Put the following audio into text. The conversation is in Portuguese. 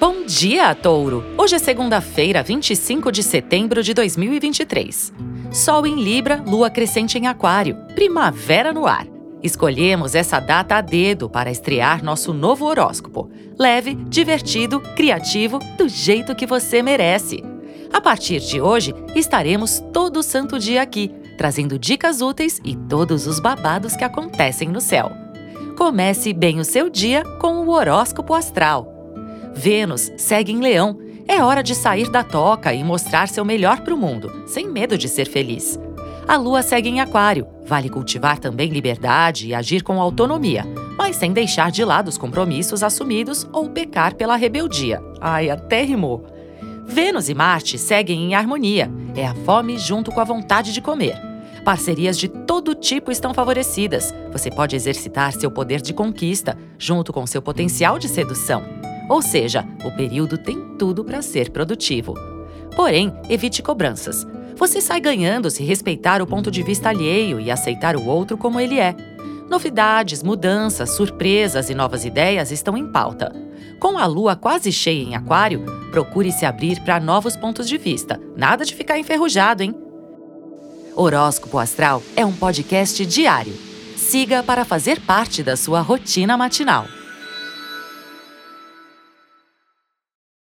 Bom dia, Touro! Hoje é segunda-feira, 25 de setembro de 2023. Sol em Libra, lua crescente em Aquário, primavera no ar. Escolhemos essa data a dedo para estrear nosso novo horóscopo. Leve, divertido, criativo, do jeito que você merece. A partir de hoje, estaremos todo santo dia aqui, trazendo dicas úteis e todos os babados que acontecem no céu. Comece bem o seu dia com o horóscopo astral. Vênus segue em Leão. É hora de sair da toca e mostrar seu melhor para o mundo, sem medo de ser feliz. A Lua segue em Aquário. Vale cultivar também liberdade e agir com autonomia, mas sem deixar de lado os compromissos assumidos ou pecar pela rebeldia. Ai, até rimou. Vênus e Marte seguem em harmonia. É a fome junto com a vontade de comer. Parcerias de todo tipo estão favorecidas. Você pode exercitar seu poder de conquista, junto com seu potencial de sedução. Ou seja, o período tem tudo para ser produtivo. Porém, evite cobranças. Você sai ganhando se respeitar o ponto de vista alheio e aceitar o outro como ele é. Novidades, mudanças, surpresas e novas ideias estão em pauta. Com a lua quase cheia em Aquário, procure se abrir para novos pontos de vista. Nada de ficar enferrujado, hein? Horóscopo Astral é um podcast diário. Siga para fazer parte da sua rotina matinal.